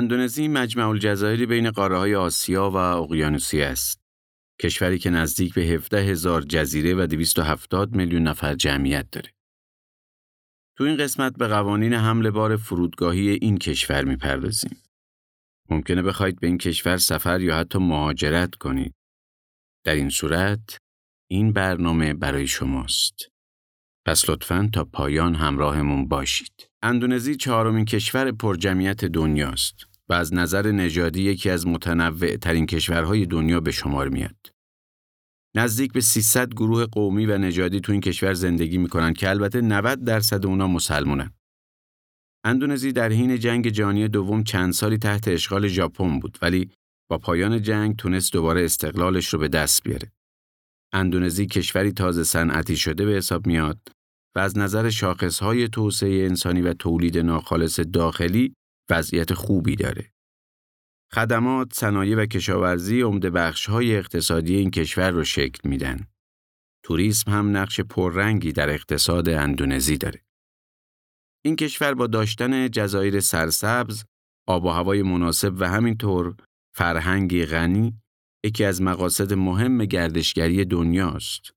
اندونزی مجمع الجزایری بین قاره های آسیا و اقیانوسیه است. کشوری که نزدیک به 17 هزار جزیره و 270 میلیون نفر جمعیت داره. تو این قسمت به قوانین حمل بار فرودگاهی این کشور می‌پردازیم. ممکنه بخواید به این کشور سفر یا حتی مهاجرت کنید. در این صورت این برنامه برای شماست. پس لطفاً تا پایان همراهمون باشید. اندونزی چهارمین کشور پرجمعیت دنیاست و از نظر نژادی یکی از متنوع ترین کشورهای دنیا به شمار میاد. نزدیک به 300 گروه قومی و نژادی تو این کشور زندگی می‌کنن که البته 90 درصد اونا مسلمونن. اندونزی در حین جنگ جهانی دوم چند سالی تحت اشغال ژاپن بود ولی با پایان جنگ تونست دوباره استقلالش رو به دست بیاره. اندونزی کشوری تازه صنعتی شده به حساب میاد و از نظر شاخصهای توسعه انسانی و تولید ناخالص داخلی وضعیت خوبی داره. خدمات، صنایع و کشاورزی عمده بخشهای اقتصادی این کشور رو شکل میدن. توریسم هم نقش پررنگی در اقتصاد اندونزی داره. این کشور با داشتن جزایر سرسبز، آب و هوای مناسب و همینطور فرهنگی غنی یکی از مقاصد مهم گردشگری دنیاست.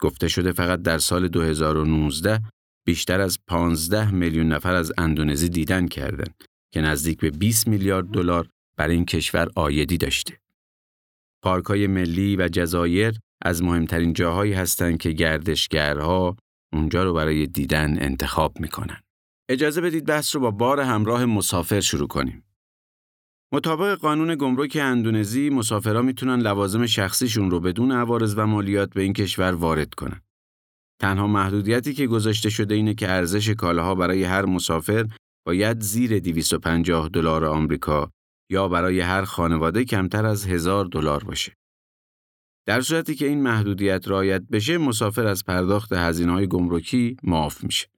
گفته شده فقط در سال 2019 بیشتر از 15 میلیون نفر از اندونزی دیدن کردند که نزدیک به 20 میلیارد دلار برای این کشور آیدی داشته. پارکای ملی و جزایر از مهمترین جاهایی هستند که گردشگرها اونجا رو برای دیدن انتخاب می‌کنن. اجازه بدید بحث رو با بار همراه مسافر شروع کنیم. مطابق قانون گمرک اندونزی مسافرها می‌تونن لوازم شخصیشون رو بدون عوارض و مالیات به این کشور وارد کنن. تنها محدودیتی که گذاشته شده اینه که ارزش کالاها برای هر مسافر باید زیر 250 دلار آمریکا یا برای هر خانواده کمتر از هزار دلار باشه. در صورتی که این محدودیت رعایت بشه مسافر از پرداخت های گمرکی معاف میشه.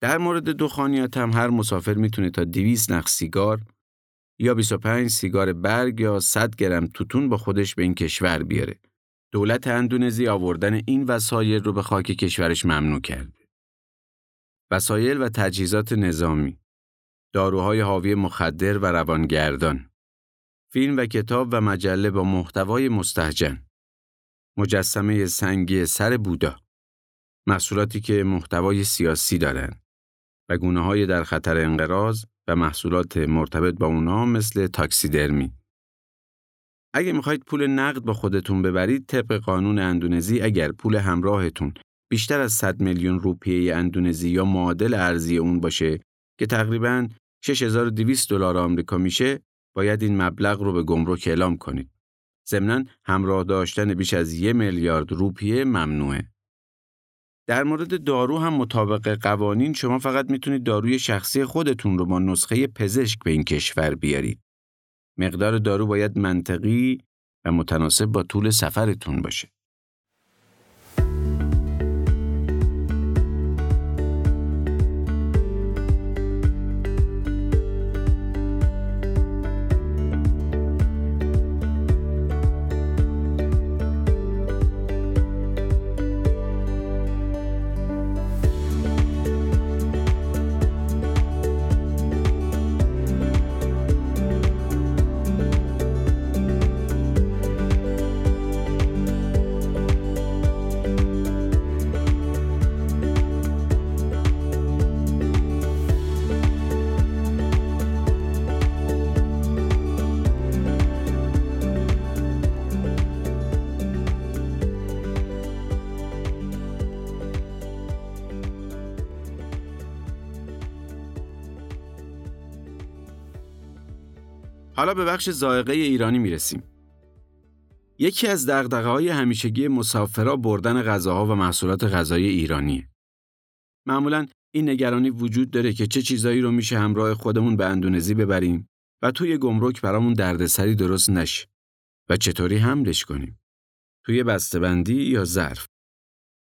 در مورد دخانیات هم هر مسافر می‌تونه تا 200 نخ سیگار یا 25 سیگار برگ یا 100 گرم توتون با خودش به این کشور بیاره. دولت اندونزی آوردن این وسایل رو به خاک کشورش ممنوع کرده. وسایل و تجهیزات نظامی داروهای حاوی مخدر و روانگردان فیلم و کتاب و مجله با محتوای مستهجن مجسمه سنگی سر بودا محصولاتی که محتوای سیاسی دارند و گونه های در خطر انقراض و محصولات مرتبط با اونها مثل تاکسیدرمی. اگه می‌خواید پول نقد با خودتون ببرید طبق قانون اندونزی اگر پول همراهتون بیشتر از 100 میلیون روپیه اندونزی یا معادل ارزی اون باشه که تقریباً 6200 دلار آمریکا میشه باید این مبلغ رو به گمرک اعلام کنید. ضمناً همراه داشتن بیش از یک میلیارد روپیه ممنوعه. در مورد دارو هم مطابق قوانین شما فقط می‌تونید داروی شخصی خودتون رو با نسخه پزشک به این کشور بیارید. مقدار دارو باید منطقی و متناسب با طول سفرتون باشه. حالا به بخش زائقه ایرانی می‌رسیم. یکی از دقدقه های همیشگی مسافرا بردن غذاها و محصولات غذایی ایرانیه. معمولا این نگرانی وجود داره که چه چیزایی رو میشه همراه خودمون به اندونزی ببریم و توی گمرک برامون دردسری درست نشه و چطوری حملش کنیم. توی بسته‌بندی یا ظرف.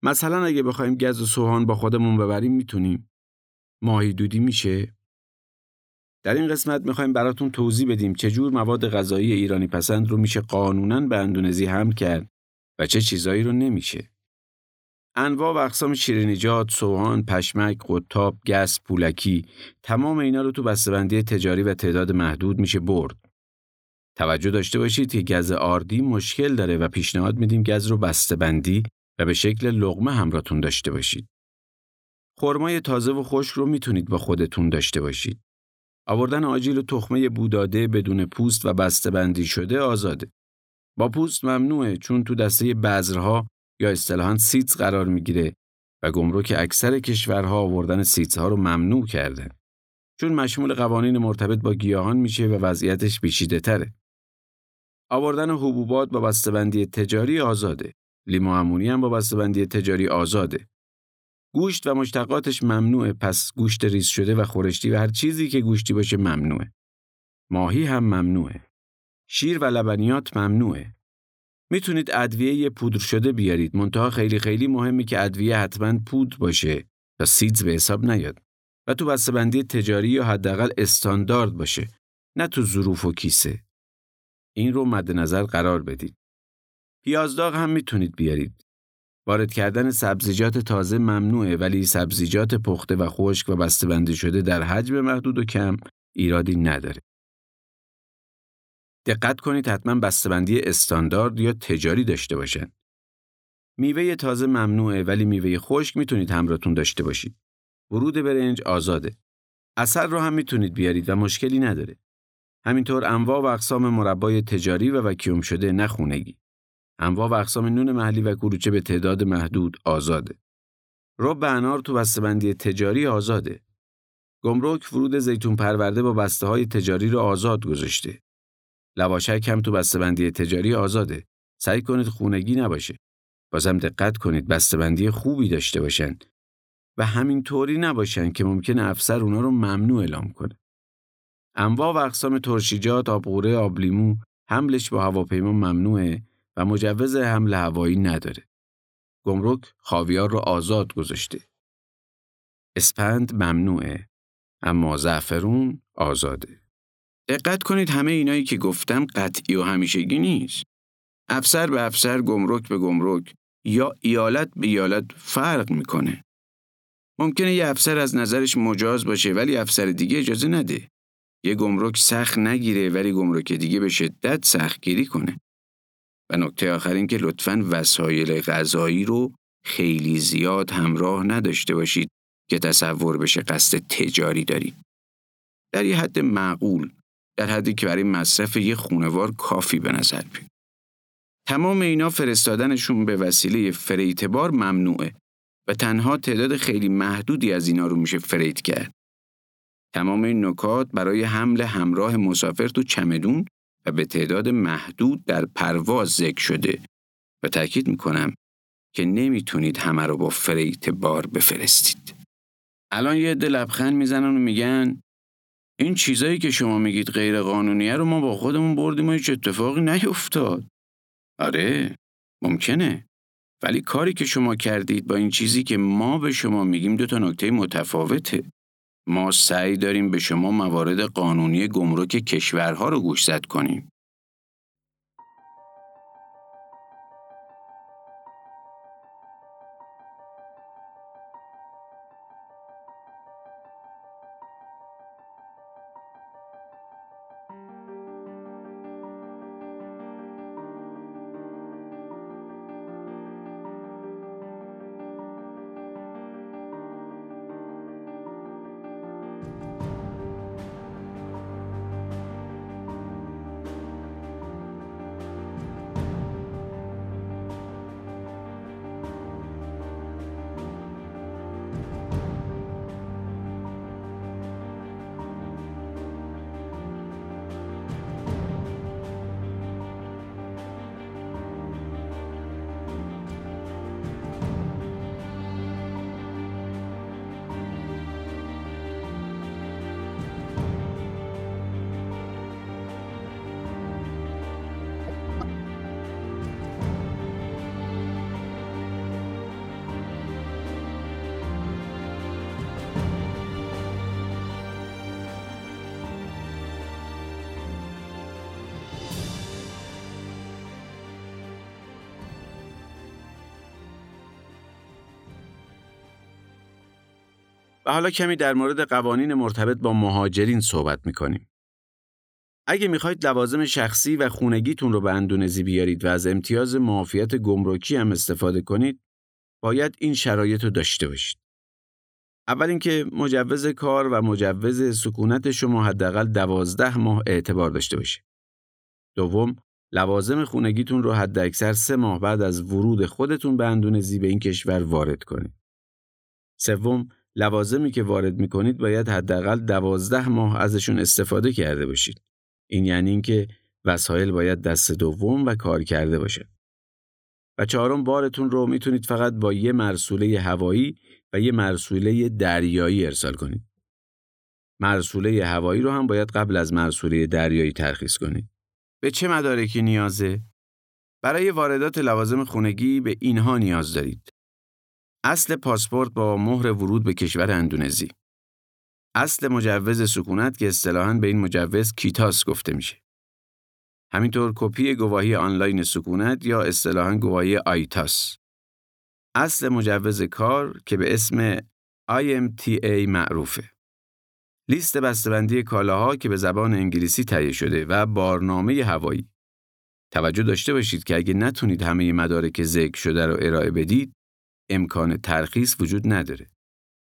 مثلا اگه بخوایم گز و سوهان با خودمون ببریم می‌تونیم. ماهی دودی میشه در این قسمت می‌خوایم براتون توضیح بدیم چجور مواد غذایی ایرانی پسند رو میشه قانونا به اندونزی حمل کرد و چه چیزایی رو نمیشه. انواع و اقسام شیرینیجات، سوهان، پشمک، قطاب، گس، پولکی تمام اینا رو تو بسته‌بندی تجاری و تعداد محدود میشه برد. توجه داشته باشید که گز آردی مشکل داره و پیشنهاد میدیم گز رو بسته‌بندی و به شکل لغمه همراهتون داشته باشید. خرمای تازه و خشک رو می‌تونید با خودتون داشته باشید. آوردن آجیل و تخمه بوداده بدون پوست و بسته‌بندی شده آزاده. با پوست ممنوعه چون تو دسته بذرها یا اصطلاحاً سیتز قرار می‌گیره و گمرک اکثر کشورها آوردن سیتزها رو ممنوع کرده. چون مشمول قوانین مرتبط با گیاهان میشه و وضعیتش پیچیده تره. آوردن حبوبات با بسته‌بندی تجاری آزاده. لیمو هم با بسته‌بندی تجاری آزاده. گوشت و مشتقاتش ممنوعه پس گوشت ریز شده و خورشتی و هر چیزی که گوشتی باشه ممنوعه. ماهی هم ممنوعه. شیر و لبنیات ممنوعه. می‌تونید ادویه پودر شده بیارید منتها خیلی خیلی مهمه که ادویه حتما پود باشه تا سیدز به حساب نیاد و تو بسته‌بندی تجاری یا حداقل استاندارد باشه نه تو ظروف و کیسه این رو مد نظر قرار بدید پیازداغ هم می‌تونید بیارید وارد کردن سبزیجات تازه ممنوعه ولی سبزیجات پخته و خشک و بسته‌بندی شده در حجم محدود و کم ایرادی نداره دقت کنید حتما بسته‌بندی استاندارد یا تجاری داشته باشن. میوه تازه ممنوعه ولی میوه خشک می‌تونید همراهتون داشته باشید. ورود برنج آزاده. اثر رو هم می‌تونید بیارید و مشکلی نداره. همینطور انواع و اقسام مربای تجاری و وکیوم شده نخونگی. انواع و اقسام نون محلی و کلوچه به تعداد محدود آزاده. رب انار تو بسته‌بندی تجاری آزاده. گمرک ورود زیتون پرورده با بسته های تجاری رو آزاد گذاشته. لواشک هم تو بسته‌بندی تجاری آزاده. سعی کنید خونگی نباشه. بازم دقت کنید بسته‌بندی خوبی داشته باشن و همین طوری نباشن که ممکن افسر اونا رو ممنوع اعلام کنه. انواع و اقسام ترشیجات، آبغوره، آبلیمو حملش با هواپیما ممنوعه و مجوز حمل هوایی نداره. گمرک خاویار رو آزاد گذاشته. اسپند ممنوعه اما زعفرون آزاده. دقت کنید همه اینایی که گفتم قطعی و همیشگی نیست. افسر به افسر گمرک به گمرک یا ایالت به ایالت فرق می‌کنه. ممکنه یه افسر از نظرش مجاز باشه ولی افسر دیگه اجازه نده. یه گمرک سخت نگیره ولی گمرک دیگه به شدت سخت گیری کنه. و نکته آخر این که لطفاً وسایل غذایی رو خیلی زیاد همراه نداشته باشید که تصور بشه قصد تجاری دارید. در یه حد معقول در حدی که برای مصرف یه خونوار کافی به نظر بیاد. تمام اینا فرستادنشون به وسیله فریت بار ممنوعه و تنها تعداد خیلی محدودی از اینا رو میشه فریت کرد. تمام این نکات برای حمل همراه مسافر تو چمدون و به تعداد محدود در پرواز ذکر شده و تاکید می‌کنم که نمی‌تونید همه رو با فریت بار بفرستید. الان یه عده لبخند می‌زنن و میگن این چیزایی که شما میگید غیر قانونیه رو ما با خودمون بردیم و هیچ اتفاقی نیفتاد. آره ممکنه. ولی کاری که شما کردید با این چیزی که ما به شما میگیم دو تا نکته متفاوته. ما سعی داریم به شما موارد قانونی گمرک کشورها رو گوشزد کنیم. و حالا کمی در مورد قوانین مرتبط با مهاجرین صحبت می‌کنیم. اگه می‌خواید لوازم شخصی و خونگیتون رو به اندونزی بیارید و از امتیاز معافیت گمرکی هم استفاده کنید، باید این شرایط رو داشته باشید. اول اینکه مجوز کار و مجوز سکونت شما حداقل دوازده ماه اعتبار داشته باشه. دوم، لوازم خونگیتون رو حداکثر سه ماه بعد از ورود خودتون به اندونزی به این کشور وارد کنید. سوم، لوازمی که وارد می‌کنید باید حداقل دوازده ماه ازشون استفاده کرده باشید. این یعنی اینکه وسایل باید دست دوم و کار کرده باشه. و چهارم بارتون رو می‌تونید فقط با یه مرسوله هوایی و یه مرسوله دریایی ارسال کنید. مرسوله هوایی رو هم باید قبل از مرسوله دریایی ترخیص کنید. به چه مدارکی نیازه؟ برای واردات لوازم خونگی به اینها نیاز دارید. اصل پاسپورت با مهر ورود به کشور اندونزی. اصل مجوز سکونت که اصطلاحاً به این مجوز KITAS گفته میشه. همینطور کپی گواهی آنلاین سکونت یا اصطلاحاً گواهی ITAS. اصل مجوز کار که به اسم IMTA معروفه. لیست بسته‌بندی کالاها که به زبان انگلیسی تهیه شده و بارنامه هوایی. توجه داشته باشید که اگه نتونید همه مدارک ذکر شده رو ارائه بدید، امکان ترخیص وجود نداره.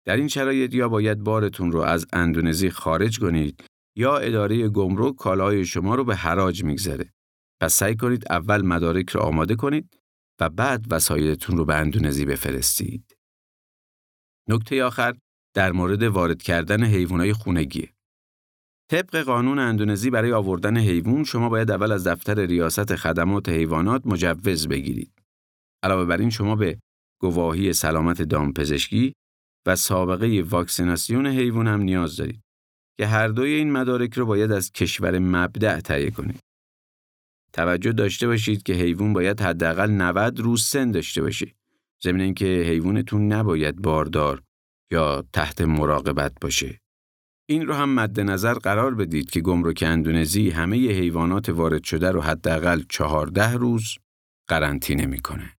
در این شرایط یا باید بارتون رو از اندونزی خارج کنید یا اداره گمرک کالاهای شما رو به حراج میگذره. پس سعی کنید اول مدارک رو آماده کنید و بعد وسایلتون رو به اندونزی بفرستید. نکته آخر در مورد وارد کردن حیوانات خونگی. طبق قانون اندونزی برای آوردن حیوان شما باید اول از دفتر ریاست خدمات حیوانات مجوز بگیرید. علاوه بر این شما به گواهی سلامت دامپزشکی و سابقه واکسیناسیون حیوان هم نیاز دارید که هر دوی این مدارک رو باید از کشور مبدع تهیه کنید. توجه داشته باشید که حیوان باید حداقل 90 روز سن داشته باشه. ضمن اینکه حیوانتون نباید باردار یا تحت مراقبت باشه. این رو هم مد نظر قرار بدید که گمرک اندونزی همه حیوانات وارد شده رو حداقل 14 روز قرنطینه می‌کنه.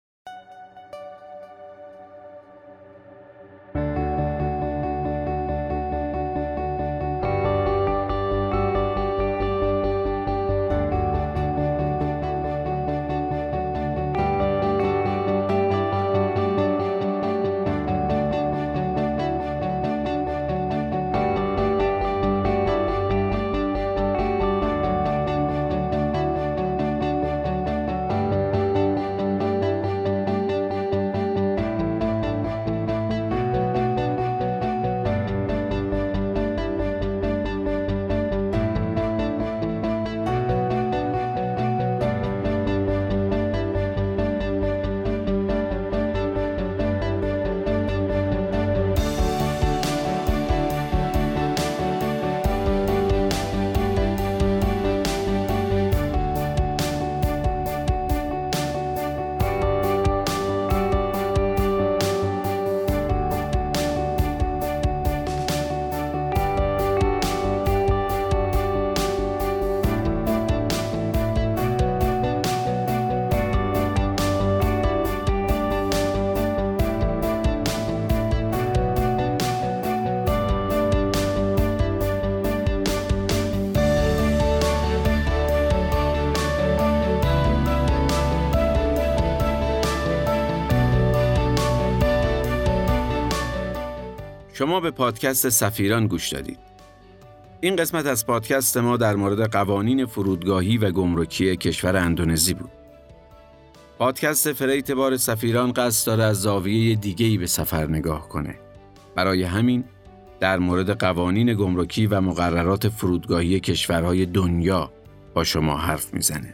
شما به پادکست سفیران گوش دادید. این قسمت از پادکست ما در مورد قوانین فرودگاهی و گمرکی کشور اندونزی بود. پادکست فریت بار سفیران قصد داره از زاویه دیگه‌ای به سفر نگاه کنه. برای همین در مورد قوانین گمرکی و مقررات فرودگاهی کشورهای دنیا با شما حرف می‌زنه.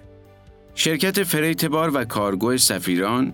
شرکت فریت بار و کارگو سفیران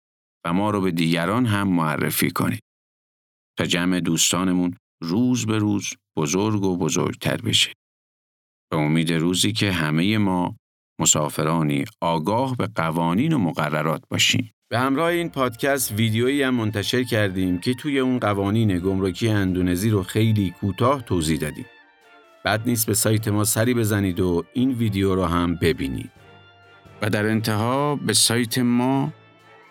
و ما رو به دیگران هم معرفی کنید. تا جمع دوستانمون روز به روز بزرگ و بزرگتر بشه. به امید روزی که همه ما مسافرانی آگاه به قوانین و مقررات باشیم. به همراه این پادکست ویدیویی هم منتشر کردیم که توی اون قوانین گمرکی اندونزی رو خیلی کوتاه توضیح دادیم. بد نیست به سایت ما سری بزنید و این ویدیو رو هم ببینید. و در انتها به سایت ما